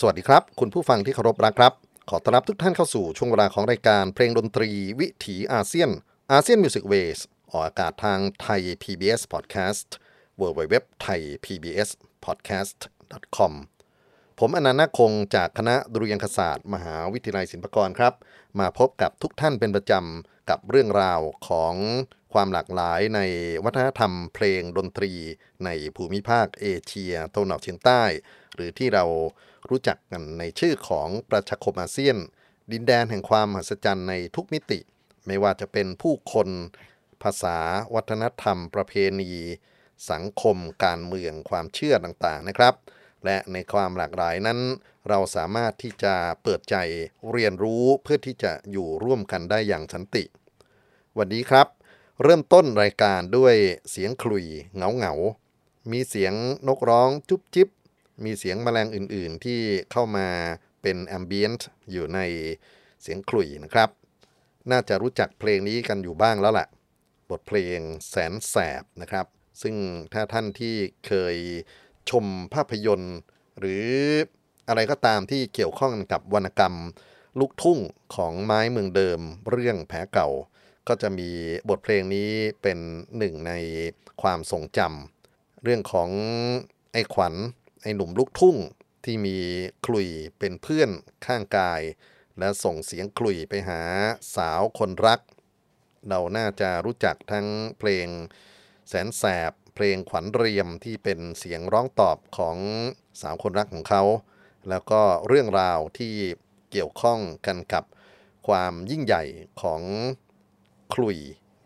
สวัสดีครับ คุณผู้ฟังที่เคารพรักครับ ขอต้อนรับทุกท่านเข้าสู่ช่วงเวลาของรายการเพลงดนตรีวิถีอาเซียนอาเซียนมิวสิกเวสออกอากาศทางไทย PBS Podcast w w w t h a i PBS Podcast com ผมอนันต์คงจากคณะดุริยางคศาสตร์ มหาวิทยาลัยศิลปากรครับ มาพบกับทุกท่านเป็นประจำกับเรื่องราวของความหลากหลายในวัฒนธรรมเพลงดนตรีในภูมิภาคเอเชียตะวันออกเฉียงใต้ หรือที่เรารู้จักกันในชื่อของประชาคมอาเซียน ดินแดนแห่งความมหัศจรรย์ในทุกมิติ ไม่ว่าจะเป็นผู้คน ภาษา วัฒนธรรม ประเพณี สังคม การเมืองความเชื่อต่างๆนะครับ และในความหลากหลายนั้น เราสามารถที่จะเปิดใจเรียนรู้เพื่อที่จะอยู่ร่วมกันได้อย่างสันติ วันนี้ครับ เริ่มต้นรายการด้วยเสียงคลุยเหงาเหงาๆมีเสียงนกร้องจุ๊บจิ๊บ มีเสียงแมลงอื่นๆ ที่เข้ามาเป็นแอมเบียนต์อยู่ในเสียงคลุยนะครับ น่าจะรู้จักเพลงนี้กันอยู่บ้างแล้วล่ะ บทเพลงแสนแสบนะครับ ซึ่งถ้าท่านที่เคยชมภาพยนตร์ หรืออะไรก็ตามที่เกี่ยวข้องกับวรรณกรรม ลูกทุ่งของไม้เมืองเดิม เรื่องแผลเก่า ก็จะมีบทเพลงนี้เป็นหนึ่งในความทรงจำเรื่องของไอ้ขวัญ ไอ้หนุ่มลูกทุ่งที่มีคลุยเป็นเพื่อนข้างกาย และส่งเสียงคลุยไปหาสาวคนรัก เราน่าจะรู้จักทั้งเพลงแสนแสบ เพลงขวัญเรียมที่เป็นเสียงร้องตอบของสาวคนรักของเขา แล้วก็เรื่องราวที่เกี่ยวข้องกันกับความยิ่งใหญ่ของคลุย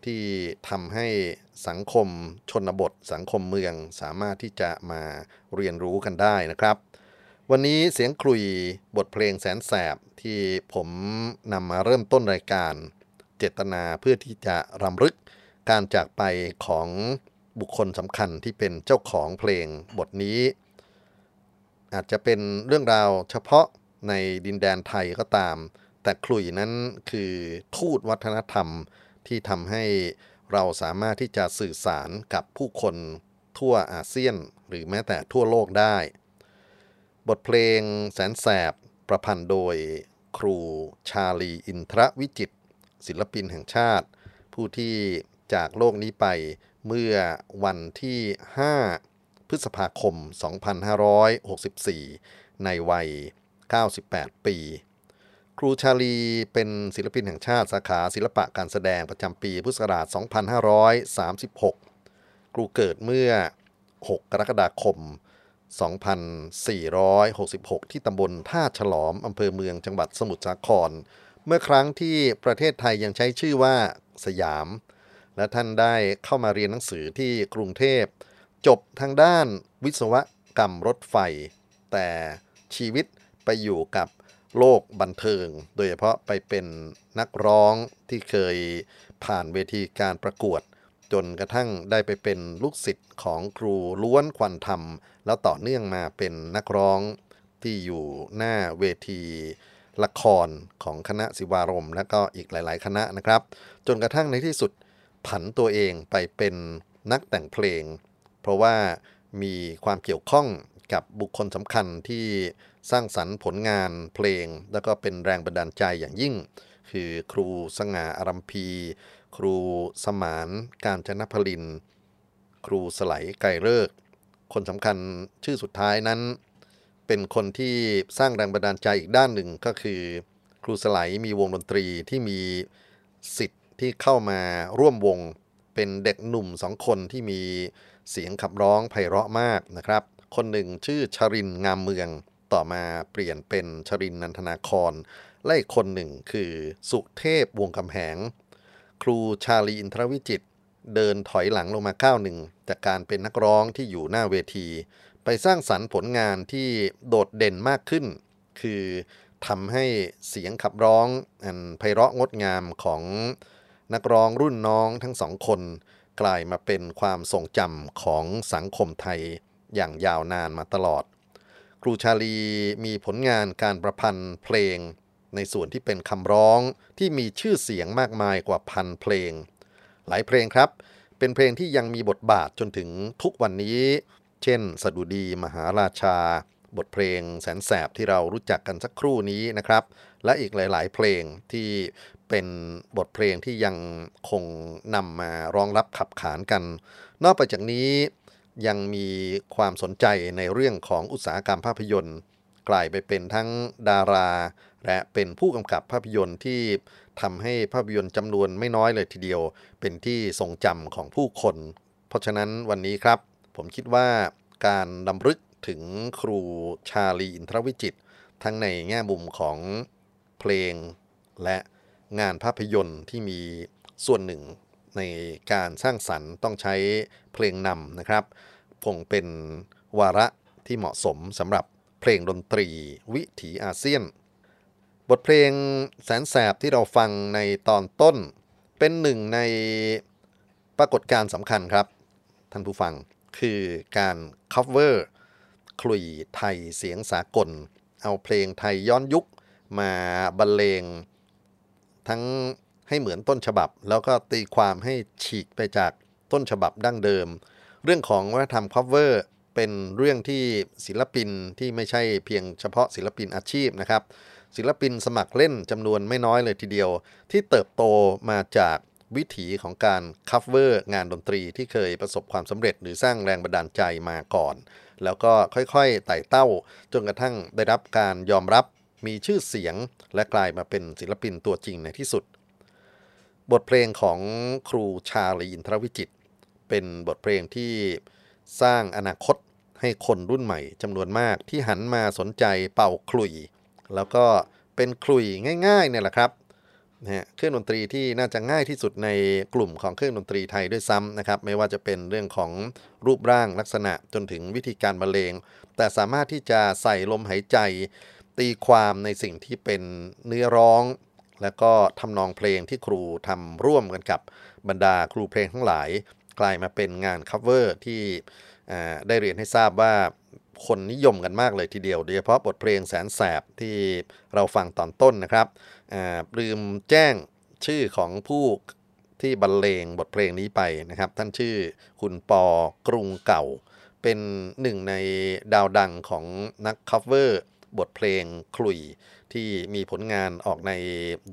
ที่ทำให้สังคมชนบท สังคมเมืองสามารถที่จะมาเรียนรู้กันได้นะครับ วันนี้เสียงคลุยบทเพลงแสนแสบที่ผมนำมาเริ่มต้นรายการ เจตนาเพื่อที่จะรำลึกการจากไปของบุคคลสำคัญที่เป็นเจ้าของเพลงบทนี้ อาจจะเป็นเรื่องราวเฉพาะในดินแดนไทยก็ตาม แต่ขลุ่ยนั้นคือทูตวัฒนธรรม ที่ทำให้เราสามารถที่จะสื่อสารกับผู้คนทั่วอาเซียน หรือแม้แต่ทั่วโลกได้ บทเพลงแสนแสบประพันธ์โดยครูชาลีอินทรวิจิตศิลปินแห่งชาติ ผู้ที่จากโลกนี้ไปเมื่อวันที่ 5 พฤษภาคม 2564 ในวัย 98 ปี ครูชาลีเป็นศิลปินแห่งชาติสาขาศิลปะการแสดงประจำปีพุทธศักราช 2536 ครูเกิดเมื่อ 6 กรกฎาคม 2466 ที่ตำบลท่าฉลอมอำเภอเมืองจังหวัดสมุทรสาคร เมื่อครั้งที่ประเทศไทยยังใช้ชื่อว่าสยาม และท่านได้เข้ามาเรียนหนังสือที่กรุงเทพ จบทางด้านวิศวกรรมรถไฟ แต่ชีวิตไปอยู่กับ โลกบันเทิง โดยเฉพาะไปเป็นนักร้องที่เคยผ่านเวทีการประกวด จนกระทั่งได้ไปเป็นลูกศิษย์ของครูล้วนควันธรรม แล้วต่อเนื่องมาเป็นนักร้องที่อยู่หน้าเวทีละครของคณะศิวารม และก็อีกหลาย ๆ คณะนะครับ จนกระทั่งในที่สุดผันตัวเองไปเป็นนักแต่งเพลง เพราะว่ามีความเกี่ยวข้องกับบุคคลสำคัญที่ สร้างสรรค์ผลงานเพลง แล้วก็เป็นแรงบันดาลใจอย่างยิ่ง คือครูสง่าอารัมพี ครูสมาน การจนพลิน ครูสไลไกรเลิก คนสำคัญชื่อสุดท้ายนั้น เป็นคนที่สร้างแรงบันดาลใจอีกด้านหนึ่งก็คือ ครูสไลมีวงดนตรีที่มีสิทธิ์ที่เข้ามาร่วมวงเป็นเด็กหนุ่มสองคนที่มีเสียงขับร้องไพเราะมากนะครับ คนหนึ่งชื่อชรินงามเมือง ต่อมาเปลี่ยนเป็นชรินนันทนาคร และอีกคนหนึ่งคือสุเทพวงคำแหง ครูชาลีอินทรวิจิตเดินถอยหลังลงมาก้าวหนึ่ง จากการเป็นนักร้องที่อยู่หน้าเวที ไปสร้างสรรค์ผลงานที่โดดเด่นมากขึ้น คือทำให้เสียงขับร้องอันไพเราะงดงามของนักร้องรุ่นน้องทั้งสองคน กลายมาเป็นความทรงจำของสังคมไทยอย่างยาวนานมาตลอด ครูชาลีมีผลงานการประพันธ์เพลง ในส่วนที่เป็นคำร้องที่มีชื่อเสียงมากมายกว่าพันเพลง หลายเพลงครับ เป็นเพลงที่ยังมีบทบาทจนถึงทุกวันนี้ เช่น สดุดีมหาราชา บทเพลงแสนแสบที่เรารู้จักกันสักครู่นี้นะครับ และอีกหลาย ๆ เพลงที่เป็นบทเพลงที่ยังคงนำมาร้องรับขับขานกัน นอกไปจากนี้ ยังมีความสนใจในเรื่องของอุตสาหกรรมภาพยนตร์ กลายไปเป็นทั้งดารา และเป็นผู้กำกับภาพยนตร์ที่ทำให้ภาพยนตร์จำนวนไม่น้อยเลยทีเดียว เป็นที่ทรงจำของผู้คน เพราะฉะนั้นวันนี้ครับ ผมคิดว่าการดำลึกถึงครูชาลีอินทรวิจิต ทั้งในแง่มุมของเพลง และงานภาพยนตร์ที่มีส่วนหนึ่ง ในการสร้างสรรค์ต้องใช้เพลงนำนะครับคงเป็นวาระที่เหมาะสมสำหรับเพลงดนตรีวิถีอาเซียน บทเพลงแสนแสบที่เราฟังในตอนต้น เป็นหนึ่งในปรากฏการณ์สำคัญครับ ท่านผู้ฟังคือการ cover คลุยไทยเสียงสากล เอาเพลงไทยย้อนยุคมาบรรเลง ทั้ง ให้เหมือนต้นฉบับ แล้วก็ตีความให้ฉีกไปจากต้นฉบับดั้งเดิม เรื่องของวัฒนธรรม cover เป็นเรื่องที่ศิลปินที่ไม่ใช่เพียงเฉพาะศิลปินอาชีพนะครับ ศิลปินสมัครเล่นจำนวนไม่น้อยเลยทีเดียว ที่เติบโตมาจากวิถีของการ cover งานดนตรีที่เคยประสบความสำเร็จหรือสร้างแรงบันดาลใจมาก่อน แล้วก็ค่อยๆไต่เต้า จนกระทั่งได้รับการยอมรับมีชื่อเสียง และกลายมาเป็นศิลปินตัวจริงในที่สุด บทเพลงของครูชาลีอินทรวิจิต เป็นบทเพลงที่สร้างอนาคตให้คนรุ่นใหม่จำนวนมากที่หันมาสนใจเป่าคลุย แล้วก็เป็นคลุยง่ายๆเนี่ยแหละครับนะเครื่องดนตรีที่น่าจะง่ายที่สุดในกลุ่มของเครื่องดนตรีไทยด้วยซ้ำนะครับ ไม่ว่าจะเป็นเรื่องของรูปร่างลักษณะจนถึงวิธีการบรรเลง แต่สามารถที่จะใส่ลมหายใจ ตีความในสิ่งที่เป็นเนื้อร้อง แล้วก็ทำนองเพลงที่ครูทำร่วมกันกับบรรดาครูเพลงทั้งหลาย กลายมาเป็นงาน cover ที่ได้เรียนให้ทราบว่าคนนิยมกันมากเลยทีเดียว โดยเฉพาะบทเพลงแสนแสบที่เราฟังตอนต้นนะครับลืมแจ้งชื่อของผู้ที่บรรเลงบทเพลงนี้ไปนะครับ ท่านชื่อคุณปอกรุงเก่า เป็นหนึ่งในดาวดังของนัก cover บทเพลงขลุ่ย ที่มีผลงานออกใน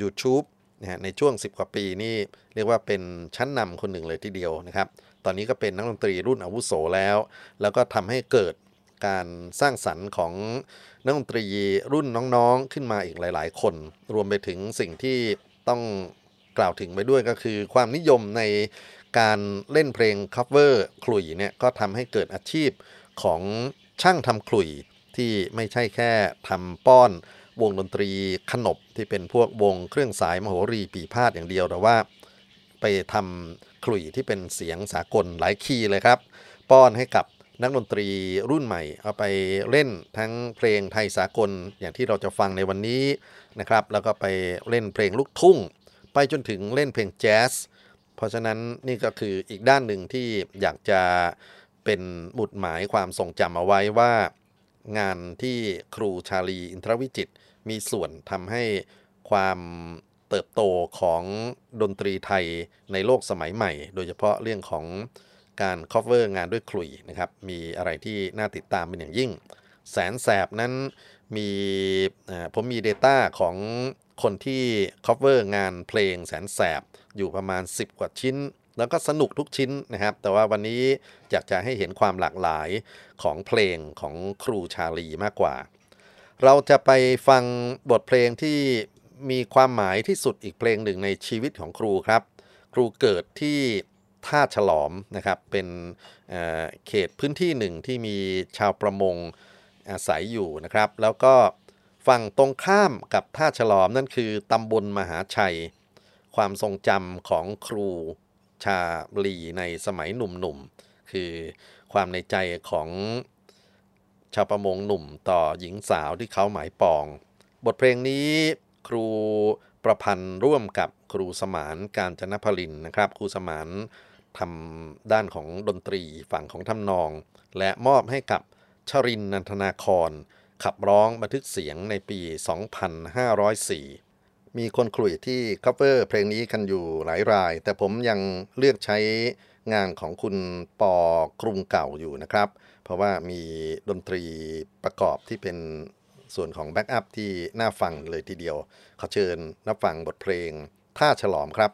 YouTube นะฮะในช่วง 10 กว่าปีนี่เรียกว่าเป็นชั้นนำคนหนึ่งเลยทีเดียวนะครับ ตอนนี้ก็เป็นนักดนตรีรุ่นอาวุโสแล้ว แล้วก็ทำให้เกิดการสร้างสรรค์ของนักดนตรีรุ่นน้องๆขึ้นมาอีกหลาย ๆ คน รวมไปถึงสิ่งที่ต้องกล่าวถึงไปด้วยก็คือ ความนิยมในการเล่นเพลง cover ขลุ่ยเนี่ยก็ทำให้เกิดอาชีพของช่างทำขลุ่ยที่ไม่ใช่แค่ทำป้อน วงดนตรีขนบที่เป็นพวกวงเครื่องสายมโหรีปี่พาทย์อย่างเดียวแต่ว่า ไปทำขลุ่ยที่เป็นเสียงสากลหลายคีย์เลยครับ ป้อนให้กับนักดนตรีรุ่นใหม่ เอาไปเล่นทั้งเพลงไทยสากลอย่างที่เราจะฟังในวันนี้นะครับ แล้วก็ไปเล่นเพลงลูกทุ่ง ไปจนถึงเล่นเพลงแจ๊สเพราะฉะนั้นนี่ก็คืออีกด้านหนึ่งที่อยากจะเป็นหมุดหมายความทรงจำเอาไว้ว่า งานที่ครูชาลีอินทรวิจิตมีส่วนทำให้ความเติบโตของดนตรีไทยในโลกสมัยใหม่ โดยเฉพาะเรื่องของการ cover งานด้วยขลุ่ยนะครับ มีอะไรที่น่าติดตามเป็นอย่างยิ่ง แสนแสบนั้นมีผมมี Data ของคนที่ cover งานเพลงแสนแสบอยู่ประมาณ 10 กว่าชิ้น แล้วก็สนุกทุกชิ้นนะครับ แต่ว่าวันนี้อยากจะให้เห็นความหลากหลายของเพลงของครูชาลีมากกว่า เราจะไปฟังบทเพลงที่มีความหมายที่สุดอีกเพลงหนึ่งในชีวิตของครูครับ ครูเกิดที่ท่าฉลอมนะครับ เป็นเเขตพื้นที่หนึ่งที่มีชาวประมงอาศัยอยู่นะครับ แล้วก็ฝั่งตรงข้ามกับท่าฉลอมนั่นคือตำบลมหาชัย ความทรงจำของครู ชาลีในสมัยหนุ่มๆ คือความในใจของชาวประมงหนุ่มต่อหญิงสาวที่เขาหมายปอง บทเพลงนี้ครูประพันธ์ร่วมกับครูสมานการจนพลินนะครับ ครูสมานทำด้านของดนตรีฝั่งของทำนอง และมอบให้กับชรินนันทนาคร ขับร้องบันทึกเสียงในปี 2504 มีคนคลุยที่ cover เพลงนี้กันอยู่หลายราย แต่ผมยังเลือกใช้งานของคุณปอกรุงเก่าอยู่นะครับ เพราะว่ามีดนตรีประกอบที่เป็นส่วนของแบ็กอัพที่น่าฟังเลยทีเดียว ขอเชิญนับฟังบทเพลงท่าฉลอมครับ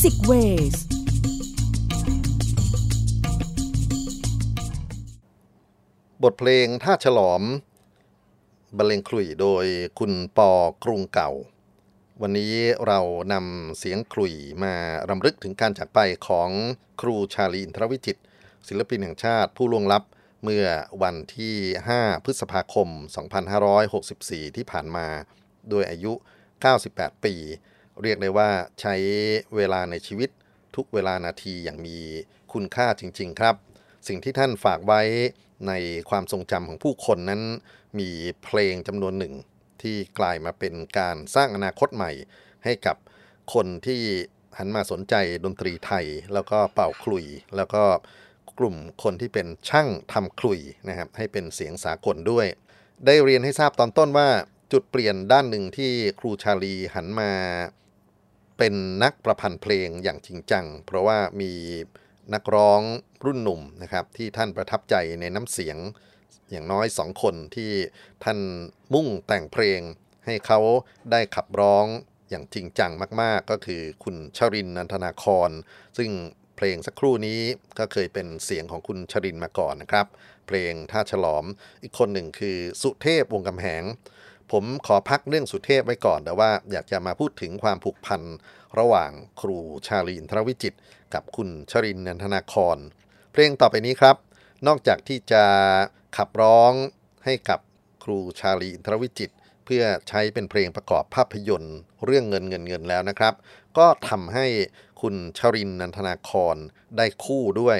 เซียนมิวสิกเวสบทเพลงท่าฉลอมบรรเลงคลุยโดยคุณปอกรุงเก่า วันนี้เรานำเสียงคลุยมารำลึกถึงการจากไปของครูชาลีอินทรวิจิตศิลปินแห่งชาติผู้ล่วงลับเมื่อวันที่ 5 พฤษภาคม 2564 ที่ผ่านมา ด้วยอายุ 98 ปี เรียกได้ว่าใช้เวลาในชีวิตทุกเวลานาทีอย่างมีคุณค่าจริง ๆ ครับ สิ่งที่ท่านฝากไว้ในความทรงจำของผู้คนนั้น มีเพลงจำนวนหนึ่ง ที่กลายมาเป็นการสร้างอนาคตใหม่ ให้กับคนที่หันมาสนใจดนตรีไทย แล้วก็เป่าคลุย แล้วก็กลุ่มคนที่เป็นช่างทำคลุยนะครับให้เป็นเสียงสากลด้วย ได้เรียนให้ทราบตอนต้นว่าจุดเปลี่ยนด้านหนึ่งที่ครูชาลีหันมา เป็นนักประพันธ์เพลงอย่างจริงจัง เพราะว่ามีนักร้องรุ่นหนุ่มนะครับที่ท่านประทับใจในน้ำเสียงอย่างน้อยสองคนที่ท่านมุ่งแต่งเพลง ให้เขาได้ขับร้องอย่างจริงจังมาก ๆ ก็คือคุณชรินนันทนาคร ซึ่งเพลงสักครู่นี้ก็เคยเป็นเสียงของคุณชรินมาก่อนนะครับ เพลงท่าฉลอมอีกคนหนึ่งคือสุเทพวงกำแหง ผมขอพักเรื่องสุเทพไว้ก่อน แต่ว่าอยากจะมาพูดถึงความผูกพันระหว่างครูชาลีนทรวิจิตกับคุณชรินนันทนาคร เพลงต่อไปนี้ครับ นอกจากที่จะขับร้องให้กับครูชาลีอินทรวิจิตเพื่อใช้เป็นเพลงประกอบภาพยนตร์ เรื่องเงินเงินเงินแล้วนะครับ ก็ทำให้คุณชรินนันทนาครได้คู่ด้วย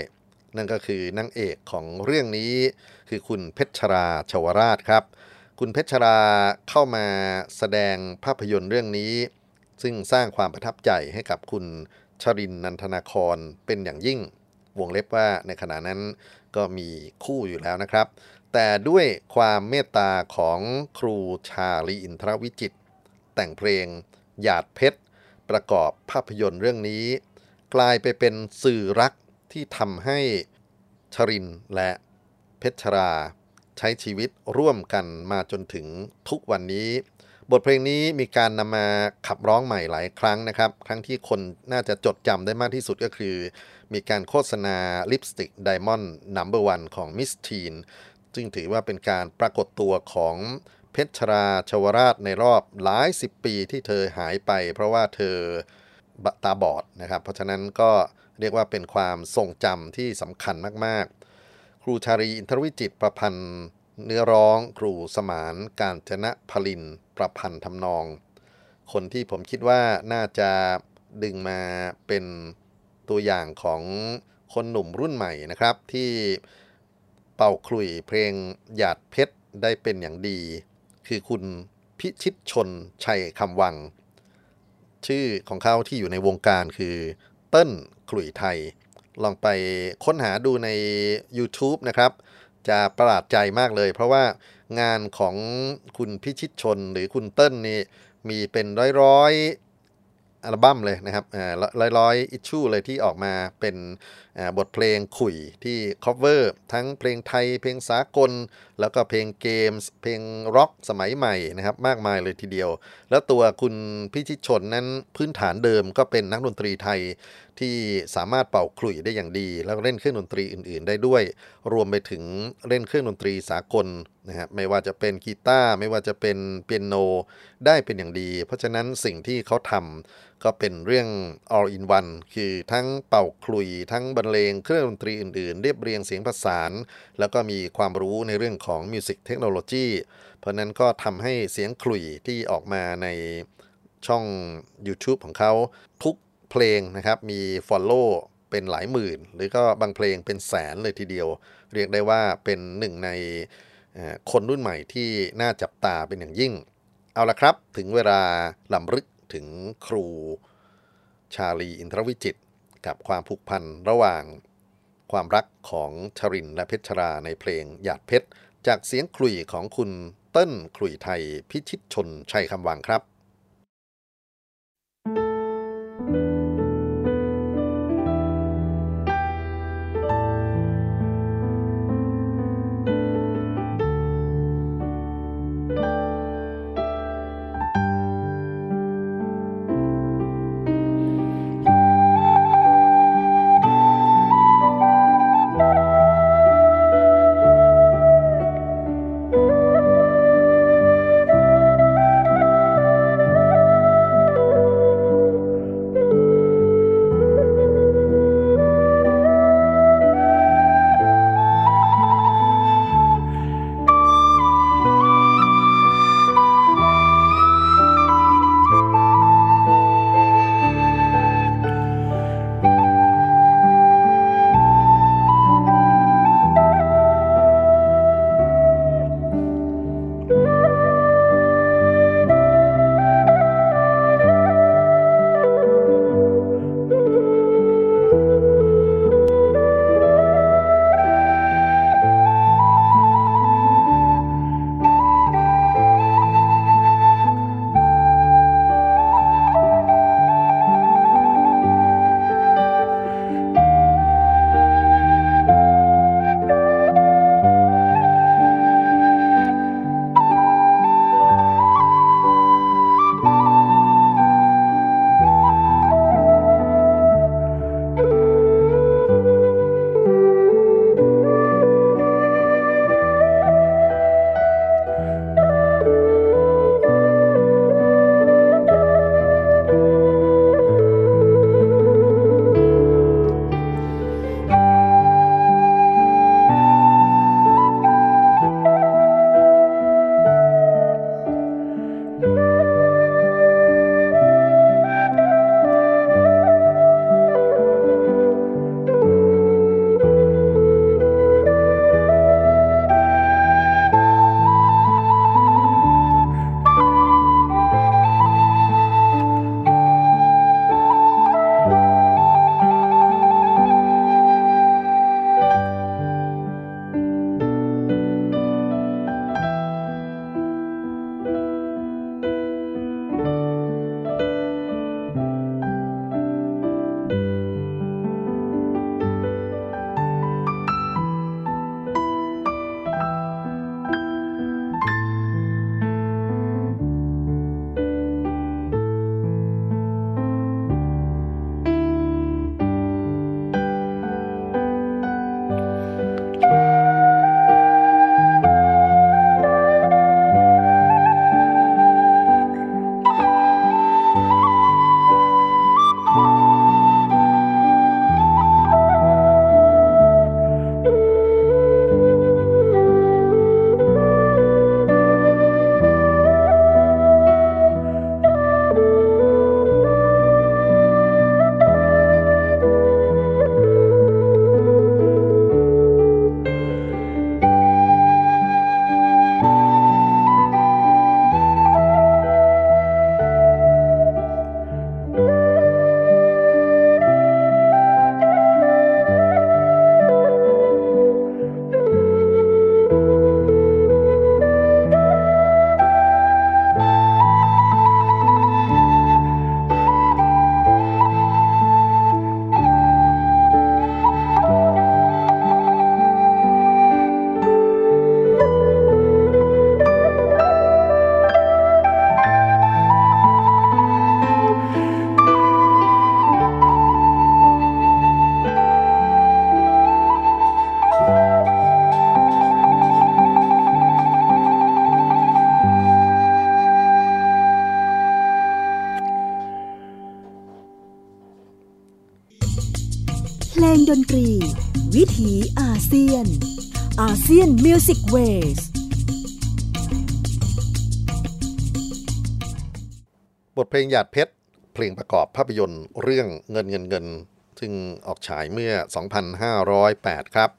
นั่นก็คือนางเอกของเรื่องนี้คือคุณเพชรชราชวราชครับ คุณเพชรราเข้ามาแสดงภาพยนตร์เรื่องนี้ ซึ่งสร้างความประทับใจให้กับคุณชรินนันทนาครเป็นอย่างยิ่ง วงเล็บว่าในขณะนั้นก็มีคู่อยู่แล้วนะครับ แต่ด้วยความเมตตาของครูชาลีอินทรวิจิต แต่งเพลงหยาดเพชร ประกอบภาพยนตร์เรื่องนี้ กลายไปเป็นสื่อรักที่ทำให้ชรินและเพชรรา ใช้ชีวิตร่วมกันมาจนถึงทุกวันนี้ บทเพลงนี้มีการนำมาขับร้องใหม่หลายครั้งนะครับ ครั้งที่คนน่าจะจดจำได้มากที่สุดก็คือ มีการโฆษณาลิปสติกไดมอนด์นัมเบอร์วันของมิสทีนซึ่งถือว่าเป็นการปรากฏตัวของเพชรราชวราชในรอบหลายสิบปีที่เธอหายไป เพราะว่าเธอตาบอดนะครับ เพราะฉะนั้นก็เรียกว่าเป็นความทรงจำที่สำคัญมากๆ ครูชารีอินทรวิจิตประพันธ์ เนื้อร้อง ครูสมาน การจนะพลิน ประพันธ์ทำนอง คนที่ผมคิดว่าน่าจะดึงมาเป็นตัวอย่างของคนหนุ่มรุ่นใหม่นะครับ ที่เป่าคลุยเพลงหยาดเพชรได้เป็นอย่างดี คือคุณพิชิตชนชัยคำวัง ชื่อของเขาที่อยู่ในวงการคือเติ้ลคลุยไทย ลองไปค้นหาดูใน YouTube นะครับ จะประหลาดใจมากเลย เพราะว่างานของคุณพิชิตชนหรือคุณเติ้ลนี่มีเป็นร้อยอัลบั้มเลยนะครับร้อยร้อย issue เลยที่ออกมาเป็น บทเพลงขลุ่ยที่ cover ทั้งเพลงไทยเพลงสากล แล้วก็เพลงเกมส์เพลงร็อกสมัยใหม่นะครับมากมายเลยทีเดียว แล้วตัวคุณพิชิตชนนั้นพื้นฐานเดิมก็เป็นนักดนตรีไทยที่สามารถเป่าขลุ่ยได้อย่างดี แล้วเล่นเครื่องดนตรีอื่น ๆ ได้ด้วย รวมไปถึงเล่นเครื่องดนตรีสากลนะครับไม่ว่าจะเป็นกีตาร์ไม่ว่าจะเป็นเปียโนได้เป็นอย่างดี เพราะฉะนั้นสิ่งที่เขาทำก็เป็นเรื่อง all in one คือทั้งเป่าขลุ่ยทั้งบรรเลงเครื่องดนตรีอื่นๆ เรียบเรียงเสียงประสาน แล้วก็มีความรู้ในเรื่องของมิวสิกเทคโนโลยีเพราะนั้นก็ทำให้เสียงขลุ่ยที่ออกมาในช่อง YouTube ของเขาทุกเพลงนะครับมี Follow เป็นหลายหมื่น หรือก็บางเพลงเป็นแสนเลยทีเดียว เรียกได้ว่าเป็นหนึ่งในคนรุ่นใหม่ที่น่าจับตาเป็นอย่างยิ่ง เอาละครับ ถึงเวลาลำลึกถึงครูชาลีอินทรวิจิต กับความผูกพันระหว่างความรักของชรินและเพชรราในเพลงหยาดเพชร จากเสียงคลุยของคุณเติ้นคลุยไทยพิชิตชนชัยคำวังครับ เพลงหยาดเพชร เพลงประกอบภาพยนตร์เรื่องเงินเงินเงิน ซึ่งออกฉายเมื่อ 2508 ครับ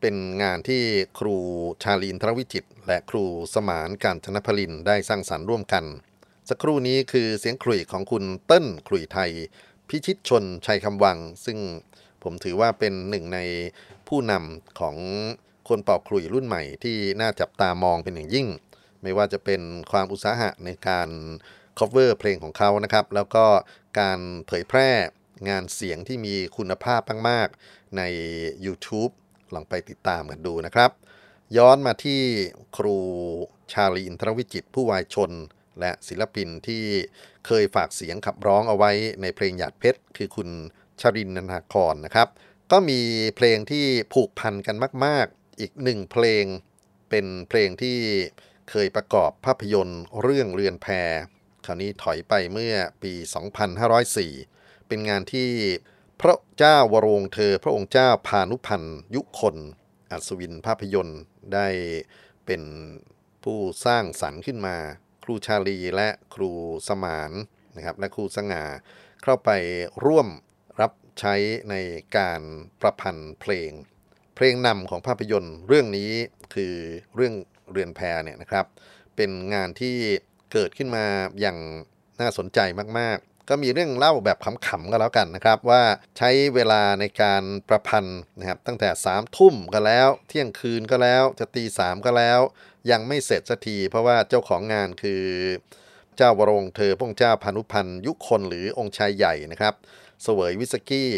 เป็นงานที่ครูชาลีนทรวิจิต และครูสมานการชนพลินได้สร้างสรรค์ร่วมกัน สักครู่นี้คือเสียงขลุ่ยของคุณเติ้ลขลุ่ยไทย พิชิตชนชัยคำวัง ซึ่งผมถือว่าเป็นหนึ่งในผู้นำของคนเป่าขลุ่ยรุ่นใหม่ที่น่าจับตามองเป็นอย่างยิ่ง ไม่ว่าจะเป็นความอุตสาหะในการ cover เพลงของเขานะครับ แล้วก็การเผยแพร่งานเสียงที่มีคุณภาพมากๆ ใน YouTube ลองไปติดตามกันดูนะครับ ย้อนมาที่ครูชาลีอินทรวิจิตผู้วายชน และศิลปินที่เคยฝากเสียงขับร้องเอาไว้ในเพลงหยาดเพชร คือคุณชรินนันทครนะครับ ก็มีเพลงที่ผูกพันกันมาก ๆ อีกหนึ่งเพลงเป็นเพลงที่เคยประกอบภาพยนตร์เรื่องเรือนแพ คราวนี้ถอยไปเมื่อปี 2504 เป็นงานที่พระเจ้าวโรงเธอ พระองค์เจ้าพานุพันธ์ยุคน อัศวินภาพยนตร์ได้เป็นผู้สร้างสรรค์ขึ้นมา ครูชาลีและครูสมานนะครับและครูสง่าเข้าไปร่วมรับใช้ในการประพันธ์เพลง เพลงนำของภาพยนตร์เรื่องนี้คือเรื่องเรือนแพเนี่ยนะครับ เป็นงานที่ เกิดขึ้นมาอย่างน่าสนใจมากๆ ก็มีเรื่องเล่าแบบขำๆก็แล้วกันนะครับ ว่าใช้เวลาในการประพันธ์นะครับตั้งแต่3ามทุ่มก็แล้ว เที่ยงคืนก็แล้วจะตีสามก็แล้ว ยังไม่เสร็จสักที เพราะว่าเจ้าของงานคือ เจ้าวรงเธอพงเจ้าพานุพันธ์ยุคนหรือองค์ชายใหญ่นะครับเสวยวิสกี้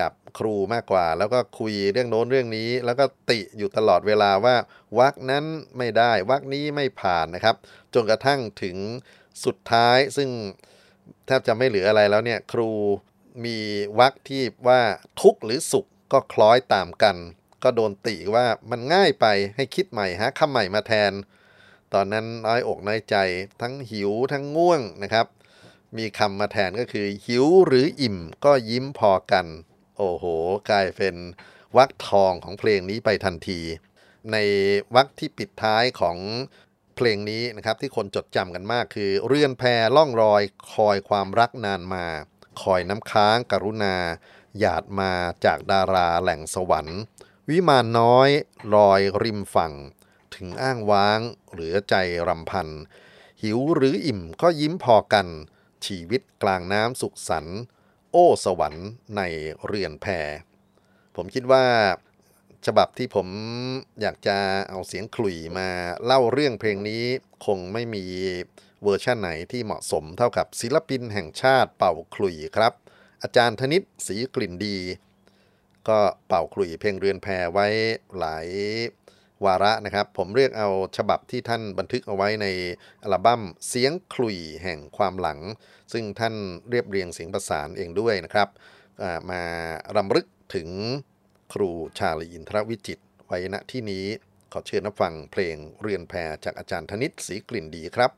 กับครูมากกว่า แล้วก็คุยเรื่องโน้นเรื่องนี้ แล้วก็ติอยู่ตลอดเวลาว่าวักนั้นไม่ได้วักนี้ไม่ผ่านนะครับ จนกระทั่งถึงสุดท้ายซึ่งแทบจะไม่เหลืออะไรแล้วเนี่ยครูมีวักที่ว่าทุกหรือสุขก็คล้อยตามกัน ก็โดนติว่ามันง่ายไปให้คิดใหม่หาคำใหม่มาแทน ตอนนั้นน้อยอกน้อยใจ ทั้งหิวทั้งง่วงนะครับ มีคำมาแทนก็คือหิวหรืออิ่มก็ยิ้มพอกัน โอ้โห กลายเป็นวักทองของเพลงนี้ไปทันที ในวักที่ปิดท้ายของเพลงนี้นะครับที่คนจดจำกันมากคือ เรือนแพล่องรอยคอยความรักนานมา คอยน้ำค้างกรุณา หยาดมาจากดาราแหล่งสวรรค์ วิมานน้อยลอยริมฝั่ง ถึงอ้างว้างเหลือใจรำพัน หิวหรืออิ่มก็ยิ้มพอกัน ชีวิตกลางน้ำสุขสันต์ โอ้สวรรค์ในเรือนแพผมคิดว่าฉบับที่ผมอยากจะเอาเสียงขลุ่ยมาเล่าเรื่องเพลงนี้คงไม่มีเวอร์ชันไหนที่เหมาะสมเท่ากับศิลปินแห่งชาติเป่าขลุ่ยครับ อาจารย์ธนิตศรีกลิ่นดี ก็เป่าขลุ่ยเพลงเรือนแพไว้หลาย วาระนะครับ ผมเรียกเอาฉบับที่ท่านบันทึกเอาไว้ในอัลบั้มเสียงขลุ่ยแห่งความหลัง ซึ่งท่านเรียบเรียงเสียงประสานเองด้วยนะครับมารำลึกถึงครูชาลีอินทรวิจิตไว้ณที่นี้ขอเชิญนับฟังเพลงเรือนแพจากอาจารย์ธนิตศรีกลิ่นดีครับ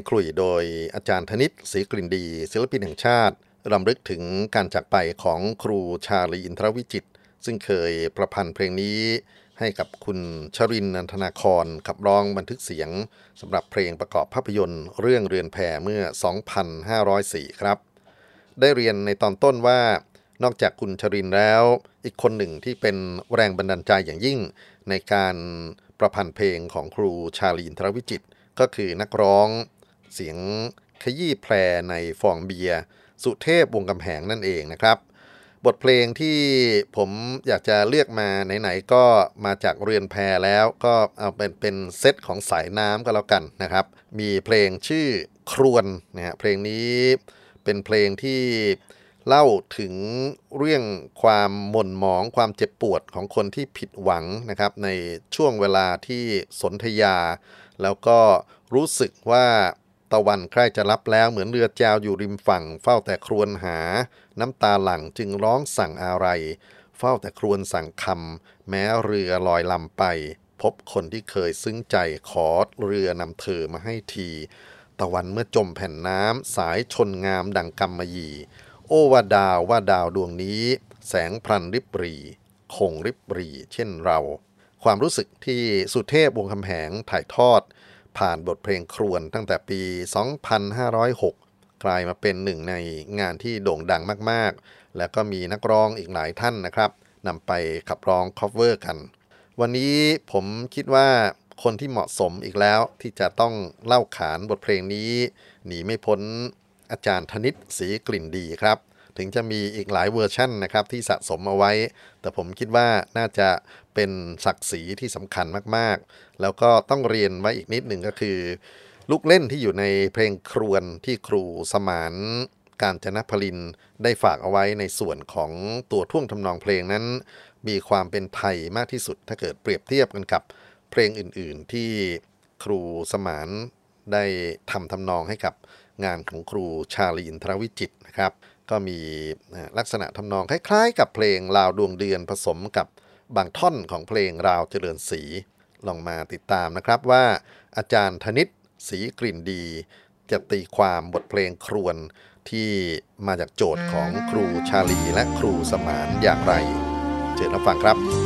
งคลุยโดยอาจารย์ธนิตศรีกลิ่นดี ศิลปินแห่งชาติรำลึกถึงการจากไปของครูชาลีอินทรวิจิต ซึ่งเคยประพันธ์เพลงนี้ให้กับคุณชรินนันทนาครขับร้องบันทึกเสียงสำหรับเพลงประกอบภาพยนตร์ เรื่องเรือนแพเมื่อ 2504 ครับ ได้เรียนในตอนต้นว่านอกจากคุณชรินแล้ว อีกคนหนึ่งที่เป็นแรงบันดาลใจอย่างยิ่ง ในการประพันธ์เพลงของครูชาลีอินทรวิจิต ก็คือนักร้อง เสียงขยี้แพรในฟองเบียร์สุเทพวงกำแหงนั่นเองนะครับ บทเพลงที่ผมอยากจะเลือกมาไหนๆก็มาจากเรือนแพรแล้วก็เอาเป็นเป็นเซตของสายน้ำก็แล้วกันนะครับ มีเพลงชื่อครวนนะฮะเพลงนี้เป็นเพลงที่เล่าถึงเรื่องความหม่นหมองความเจ็บปวดของคนที่ผิดหวังนะครับในช่วงเวลาที่สนธยา แล้วก็รู้สึกว่า ตะวันใกล้จะรับแล้วเหมือนเรือแจวอยู่ริมฝั่ง เฝ้าแต่ครวญหา น้ำตาหลั่งจึงร้องสั่งอะไร เฝ้าแต่ครวญสั่งคำแม้เรือลอยลำไป พบคนที่เคยซึ้งใจขอเรือนำเธอมาให้ที ตะวันเมื่อจมแผ่นน้ำสายชนงามดังกำมะยีโอ้ว่าดาวว่าดาวดวงนี้ แสงพลันริบหรี่คงริบหรี่เช่นเรา ความรู้สึกที่สุเทพวงศ์กำแหงถ่ายทอด ผ่านบทเพลงครวญตั้งแต่ปี 2506 กลายมาเป็นหนึ่งในงานที่โด่งดังมากๆ แล้วก็มีนักร้องอีกหลายท่านนะครับนำไปขับร้อง cover กัน วันนี้ผมคิดว่าคนที่เหมาะสมอีกแล้วที่จะต้องเล่าขานบทเพลงนี้ หนีไม่พ้นอาจารย์ธนิตสีกลิ่นดีครับ ถึงจะมีอีกหลายเวอร์ชันนะครับที่สะสมเอาไว้ แต่ผมคิดว่าน่าจะเป็นศักดิ์ศรีที่สำคัญมากๆ แล้วก็ต้องเรียนไว้อีกนิดหนึ่งก็คือ ลูกเล่นที่อยู่ในเพลงครวนที่ครูสมานการจนพลินได้ฝากเอาไว้ในส่วนของตัวท่วงทำนองเพลงนั้น มีความเป็นไทยมากที่สุดถ้าเกิดเปรียบเทียบกันกับเพลงอื่นๆ ที่ครูสมานได้ทำทำนองให้กับงานของครูชาลีอินทรวิจิตนะครับ ก็มีลักษณะทำนองคล้ายๆ กับเพลงลาวดวงเดือนผสมกับบางท่อนของเพลงราวเจริญศรีลองมาติดตามนะครับว่า อาจารย์ธนิตศรีกลิ่นดี จะตีความบทเพลงครวนที่มาจากโจทย์ของครูชาลีและครูสมานอย่างไร เชิญรับฟังครับ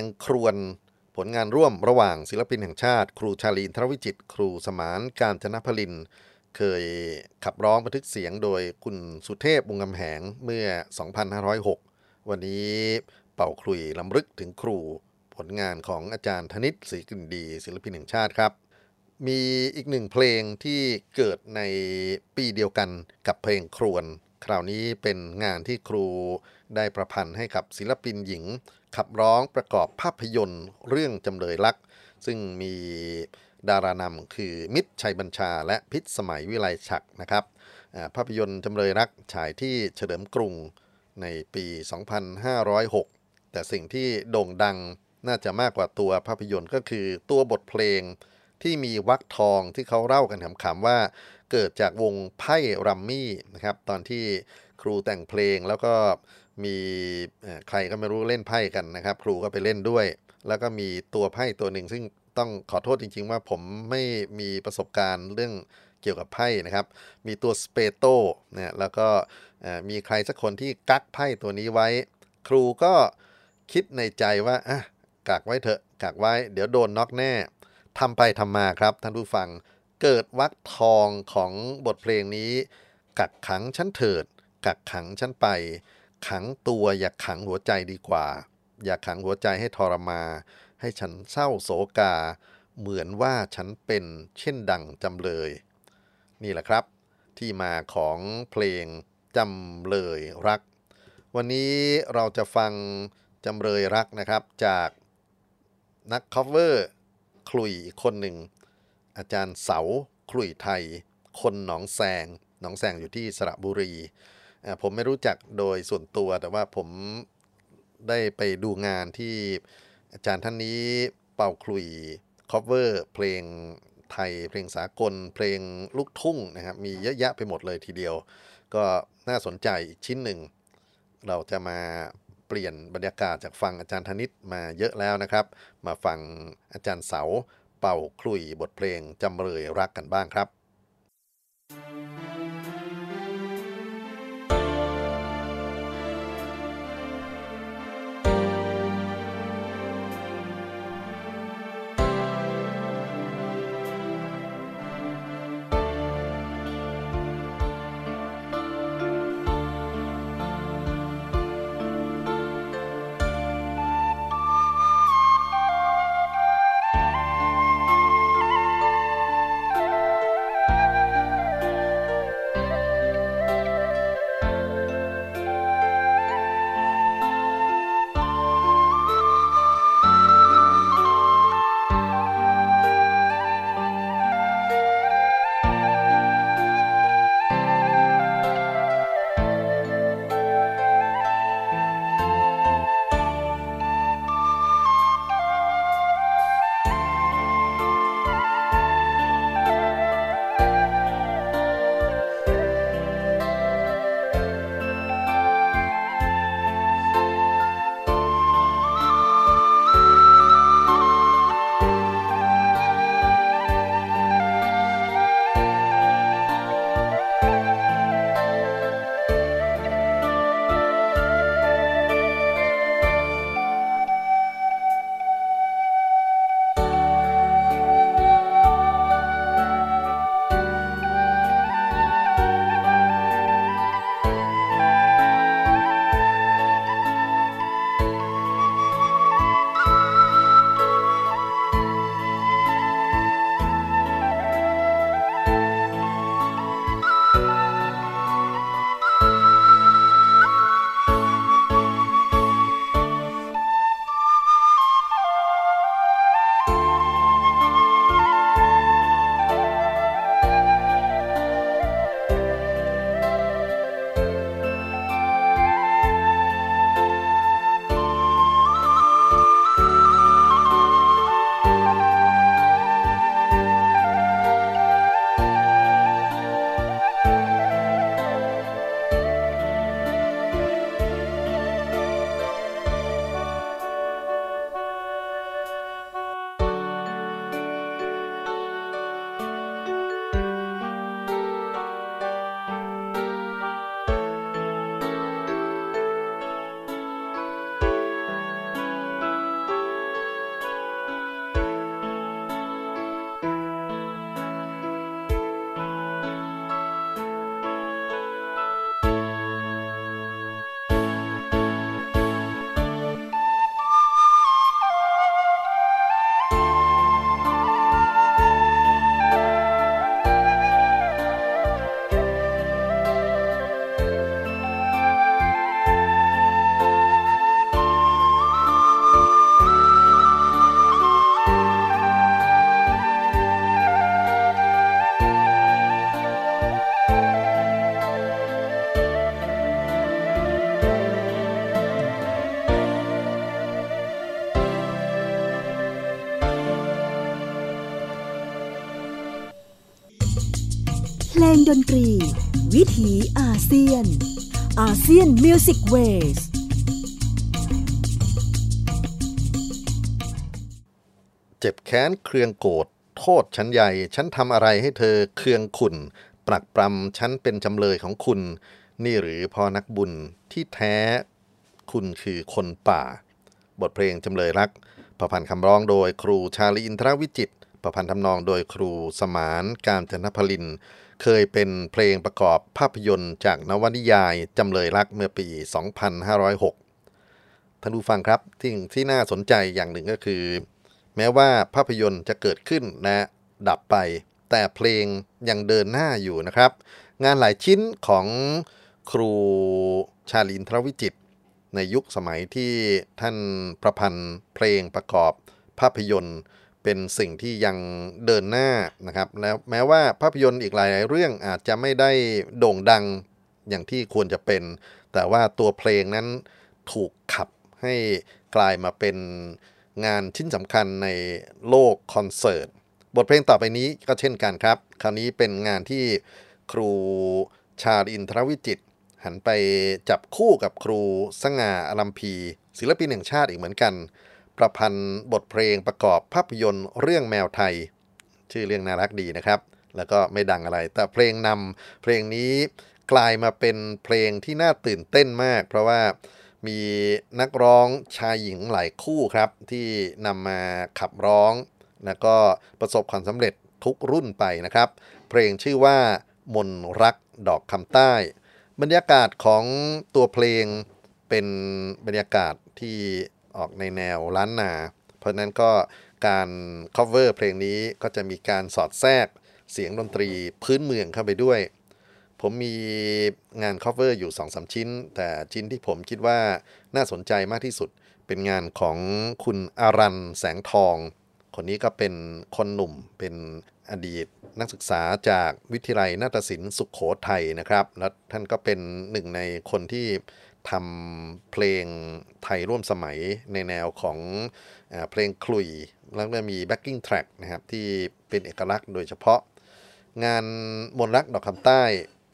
งครวนผลงานร่วมระหว่างศิลปินแห่งชาติ ครูชาลีนทรวิจิต ครูสมานการจนพลิน เคยขับร้องบันทึกเสียงโดยคุณสุเทพบุงกำแหงเมื่อ 2506 วันนี้เป่าคลุยลำลึกถึงครูผลงานของอาจารย์ธนิตศรีกลิ่นดี ศิลปินแห่งชาติครับ มีอีกหนึ่งเพลงที่เกิดในปีเดียวกันกับเพลงครวน คราวนี้เป็นงานที่ครูได้ประพันธ์ให้กับศิลปินหญิง ขับร้องประกอบภาพยนตร์เรื่องจำเลยรัก ซึ่งมีดารานำคือมิตรชัยบัญชาและพิษสมัยวิไลฉักนะครับภาพยนตร์จำเลยรักฉายที่เฉลิมกรุงในปี 2506 แต่สิ่งที่โด่งดังน่าจะมากกว่าตัวภาพยนตร์ก็คือตัวบทเพลงที่มีวักทองที่เขาเล่ากันขำๆว่า เกิดจากวงไพ่รัมมี่นะครับตอนที่ครูแต่งเพลงแล้วก็ มีใครก็ไม่รู้เล่นไพ่กันนะครับ ครูก็ไปเล่นด้วย แล้วก็มีตัวไพ่ตัวหนึ่ง ซึ่งต้องขอโทษจริง ๆ ว่าผมไม่มีประสบการณ์เรื่องเกี่ยวกับไพ่นะครับ มีตัวสเปโต้นะแล้วก็มีใครสักคนที่กักไพ่ตัวนี้ไว้ ครูก็คิดในใจว่าอะกักไว้เถอะกักไว้ เดี๋ยวโดนน็อกแน่ทำไปทำมาครับท่านผู้ฟังเกิดวักทองของบทเพลงนี้ กักขังฉันเถิด กักขังฉันไป ขังตัวอย่าขังหัวใจดีกว่า อย่าขังหัวใจให้ทรมา ให้ฉันเศร้าโศกา เหมือนว่าฉันเป็นเช่นดังจำเลย นี่แหละครับ ที่มาของเพลงจำเลยรัก วันนี้เราจะฟังจำเลยรักนะครับจากนัก coverขลุ่ยคนหนึ่ง อาจารย์เสาขลุ่ยไทย คนหนองแสงหนองแสงอยู่ที่สระบุรี ผมไม่รู้จักโดยส่วนตัว แต่ว่าผมได้ไปดูงานที่อาจารย์ท่านนี้เป่าขลุ่ย cover เพลงไทย เพลงสากล เพลงลูกทุ่งนะครับ มีเยอะแยะไปหมดเลยทีเดียว ก็น่าสนใจอีกชิ้นหนึ่ง เราจะมาเปลี่ยนบรรยากาศจากฟังอาจารย์ธนิตมาเยอะแล้วนะครับ มาฟังอาจารย์เสาเป่าคลุยบทเพลงจำเลยรักกันบ้างครับลง ดนตรี วิถีอาเซียน อาเซียนมิวสิกเวสเจ็บแค้นเครืองโกรธโทษฉันใหญ่ ฉันทำอะไรให้เธอเครืองขุนปรักปรำฉันเป็นจำเลยของคุณ นี่หรือพอนักบุญที่แท้ คุณคือคนป่า บทเพลงจำเลยรัก ประพันธ์คำร้องโดยครูชาลีอินทรวิจิตประพันธ์ทำนองโดยครูสมานการจนพลิน เคยเป็นเพลงประกอบภาพยนตร์จากนวนิยายจำเลยรักเมื่อปี 2506 ท่านผู้ฟังครับที่ที่น่าสนใจอย่างหนึ่งก็คือ แม้ว่าภาพยนตร์จะเกิดขึ้นนะดับไป แต่เพลงยังเดินหน้าอยู่นะครับ งานหลายชิ้นของครูชาลินทรวิจิตในยุคสมัยที่ท่านประพันธ์เพลงประกอบภาพยนตร์ เป็นสิ่งที่ยังเดินหน้านะครับ แล้วแม้ว่าภาพยนตร์อีกหลายเรื่องอาจจะไม่ได้โด่งดังอย่างที่ควรจะเป็น แต่ว่าตัวเพลงนั้นถูกขับให้กลายมาเป็นงานชิ้นสำคัญในโลกคอนเสิร์ต บทเพลงต่อไปนี้ก็เช่นกันครับ คราวนี้เป็นงานที่ครูชาลินทรวิจิต หันไปจับคู่กับครูสง่าอลัมพี ศิลปินแห่งชาติอีกเหมือนกัน ประพันธ์บทเพลงประกอบภาพยนตร์เรื่องแมวไทย ชื่อเรื่องน่ารักดีนะครับ แล้วก็ไม่ดังอะไร แต่เพลงนำเพลงนี้กลายมาเป็นเพลงที่น่าตื่นเต้นมาก เพราะว่ามีนักร้องชายหญิงหลายคู่ครับ ที่นำมาขับร้อง แล้วก็ประสบความสำเร็จทุกรุ่นไปนะครับ เพลงชื่อว่า มนรักดอกคำใต้ บรรยากาศของตัวเพลงเป็นบรรยากาศที่ ออกในแนวล้านนา เพราะนั้นก็การ cover เพลงนี้ก็จะมีการสอดแทรกเสียงดนตรีพื้นเมืองเข้าไปด้วย ผมมีงาน cover อยู่2อสชิ้น แต่ชิ้นที่ผมคิดว่าน่าสนใจมากที่สุดเป็นงานของคุณอารันแสงทอง คนนี้ก็เป็นคนหนุ่มเป็นอดีตนักศึกษาจากวิทยาลัยนาฏศิลป์สุขโขทัยนะครับ และท่านก็เป็นหนึ่งในคนที่ ทำเพลงไทยร่วมสมัยในแนวของอเพลงคลุย แล้วก็มี backing track นะครับที่เป็นเอกลักษณ์โดยเฉพาะ งานมนรักดอกคำใต้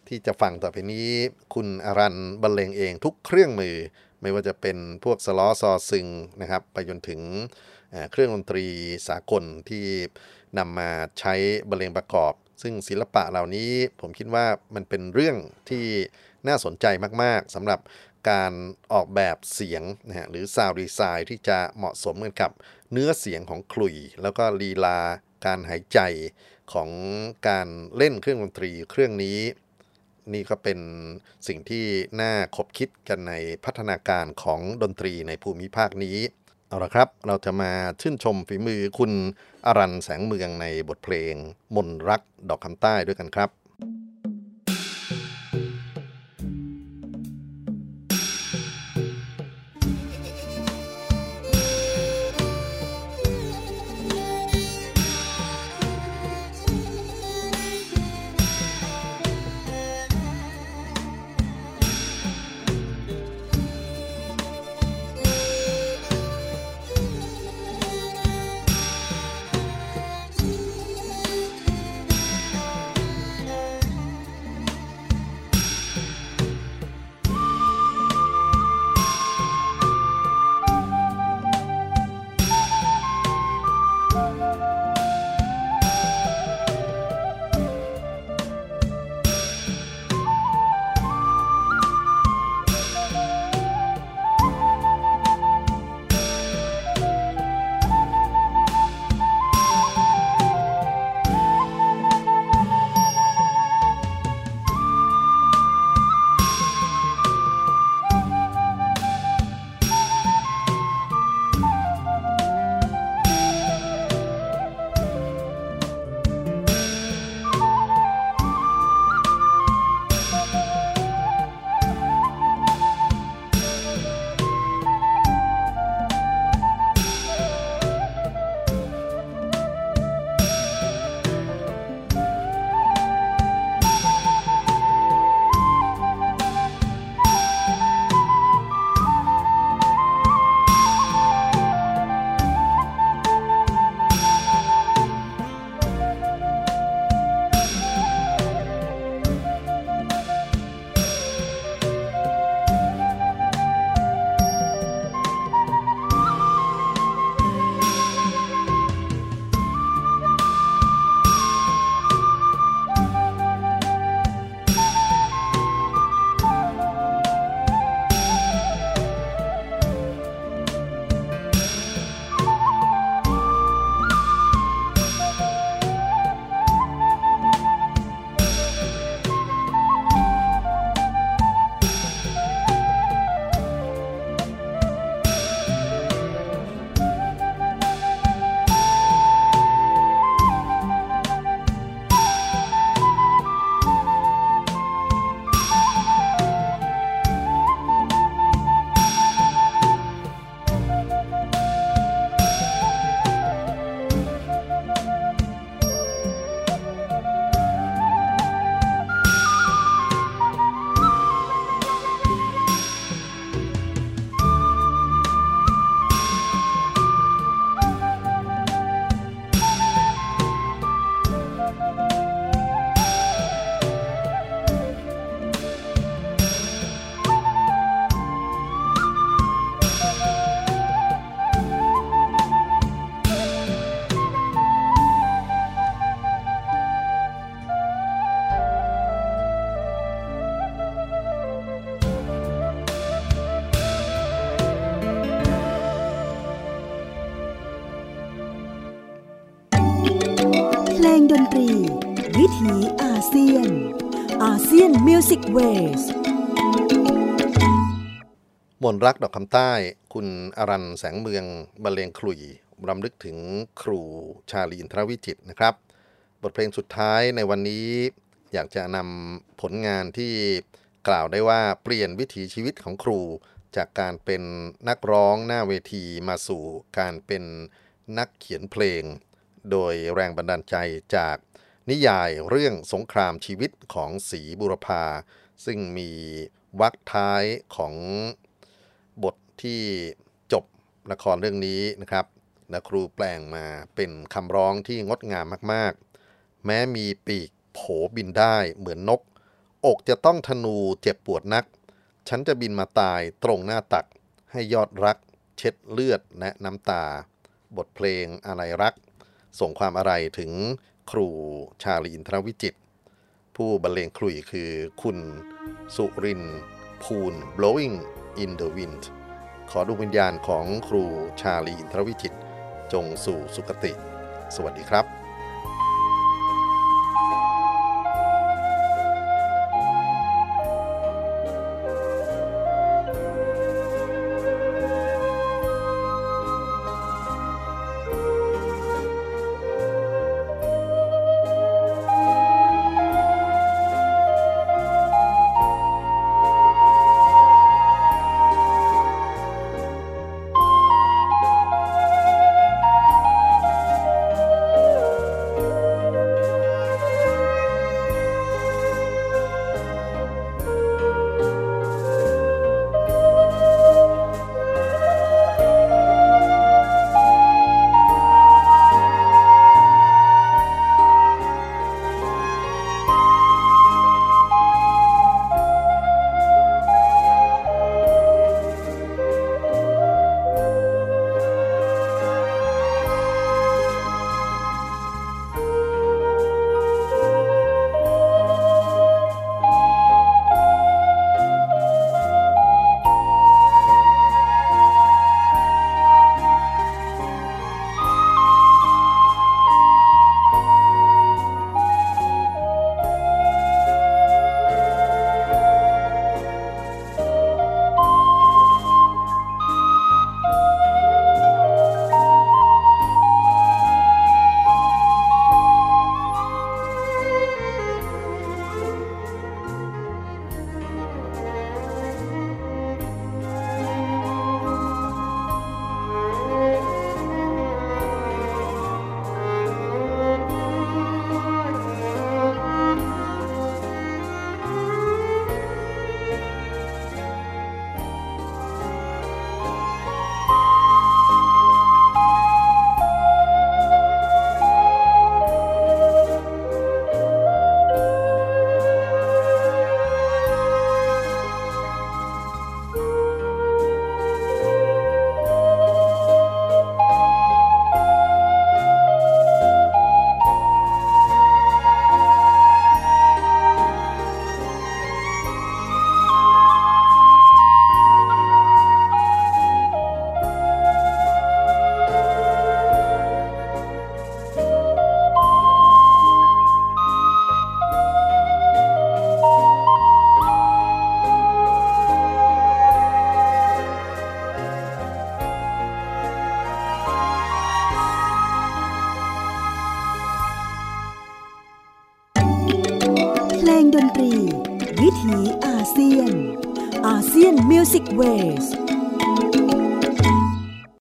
ที่จะฟังต่อไปนี้คุณอารันบรรเลงเองทุกเครื่องมือ ไม่ว่าจะเป็นพวกสล้อซอซึงนะครับ ไปจนถึงเครื่องดนตรีสากลที่นำมาใช้บรรเลงประกอบ ซึ่งศิลปะเหล่านี้ผมคิดว่ามันเป็นเรื่องที่น่าสนใจมาก ๆสำหรับ การออกแบบเสียงนะฮะหรือซาวด์ดีไซน์ที่จะเหมาะสมกันกับเนื้อเสียงของคลุยแล้วก็ลีลาการหายใจของการเล่นเครื่องดนตรีเครื่องนี้ นี่ก็เป็นสิ่งที่น่าคบคิดกันในพัฒนาการของดนตรีในภูมิภาคนี้ เอาละครับ เราจะมาชื่นชมฝีมือคุณอรันแสงเมืองในบทเพลง มนรักดอกคำใต้ด้วยกันครับ มิวสิกเวสมนต์รักดอกคำใต้ คุณอรันแสงเมืองบรรเลงขลุ่ยรำลึกถึงครูชาลีอินทรวิจิตรนะครับ บทเพลงสุดท้ายในวันนี้ อยากจะนำผลงานที่กล่าวได้ว่าเปลี่ยนวิถีชีวิตของครู จากการเป็นนักร้องหน้าเวทีมาสู่การเป็นนักเขียนเพลง โดยแรงบันดาลใจจากนิยายเรื่องสงครามชีวิตของศรีบุรพา ซึ่งมีวักท้ายของบทที่จบละครเรื่องนี้นะครับนะครูแปลงมาเป็นคำร้องที่งดงามมากๆ แม้มีปีกโผบินได้เหมือนนก อกจะต้องธนูเจ็บปวดนัก ฉันจะบินมาตายตรงหน้าตัก ให้ยอดรัก เช็ดเลือดและน้ำตา บทเพลงอะไรรัก ส่งความอะไรถึงครูชาลีอินทรวิจิต ผู้บรรเลงคลุยคือคุณสุรินภูล blowing in the wind ขอดวงวิญญาณของครูชาลีอินทรวิจิต จงสู่สุคติ สวัสดีครับ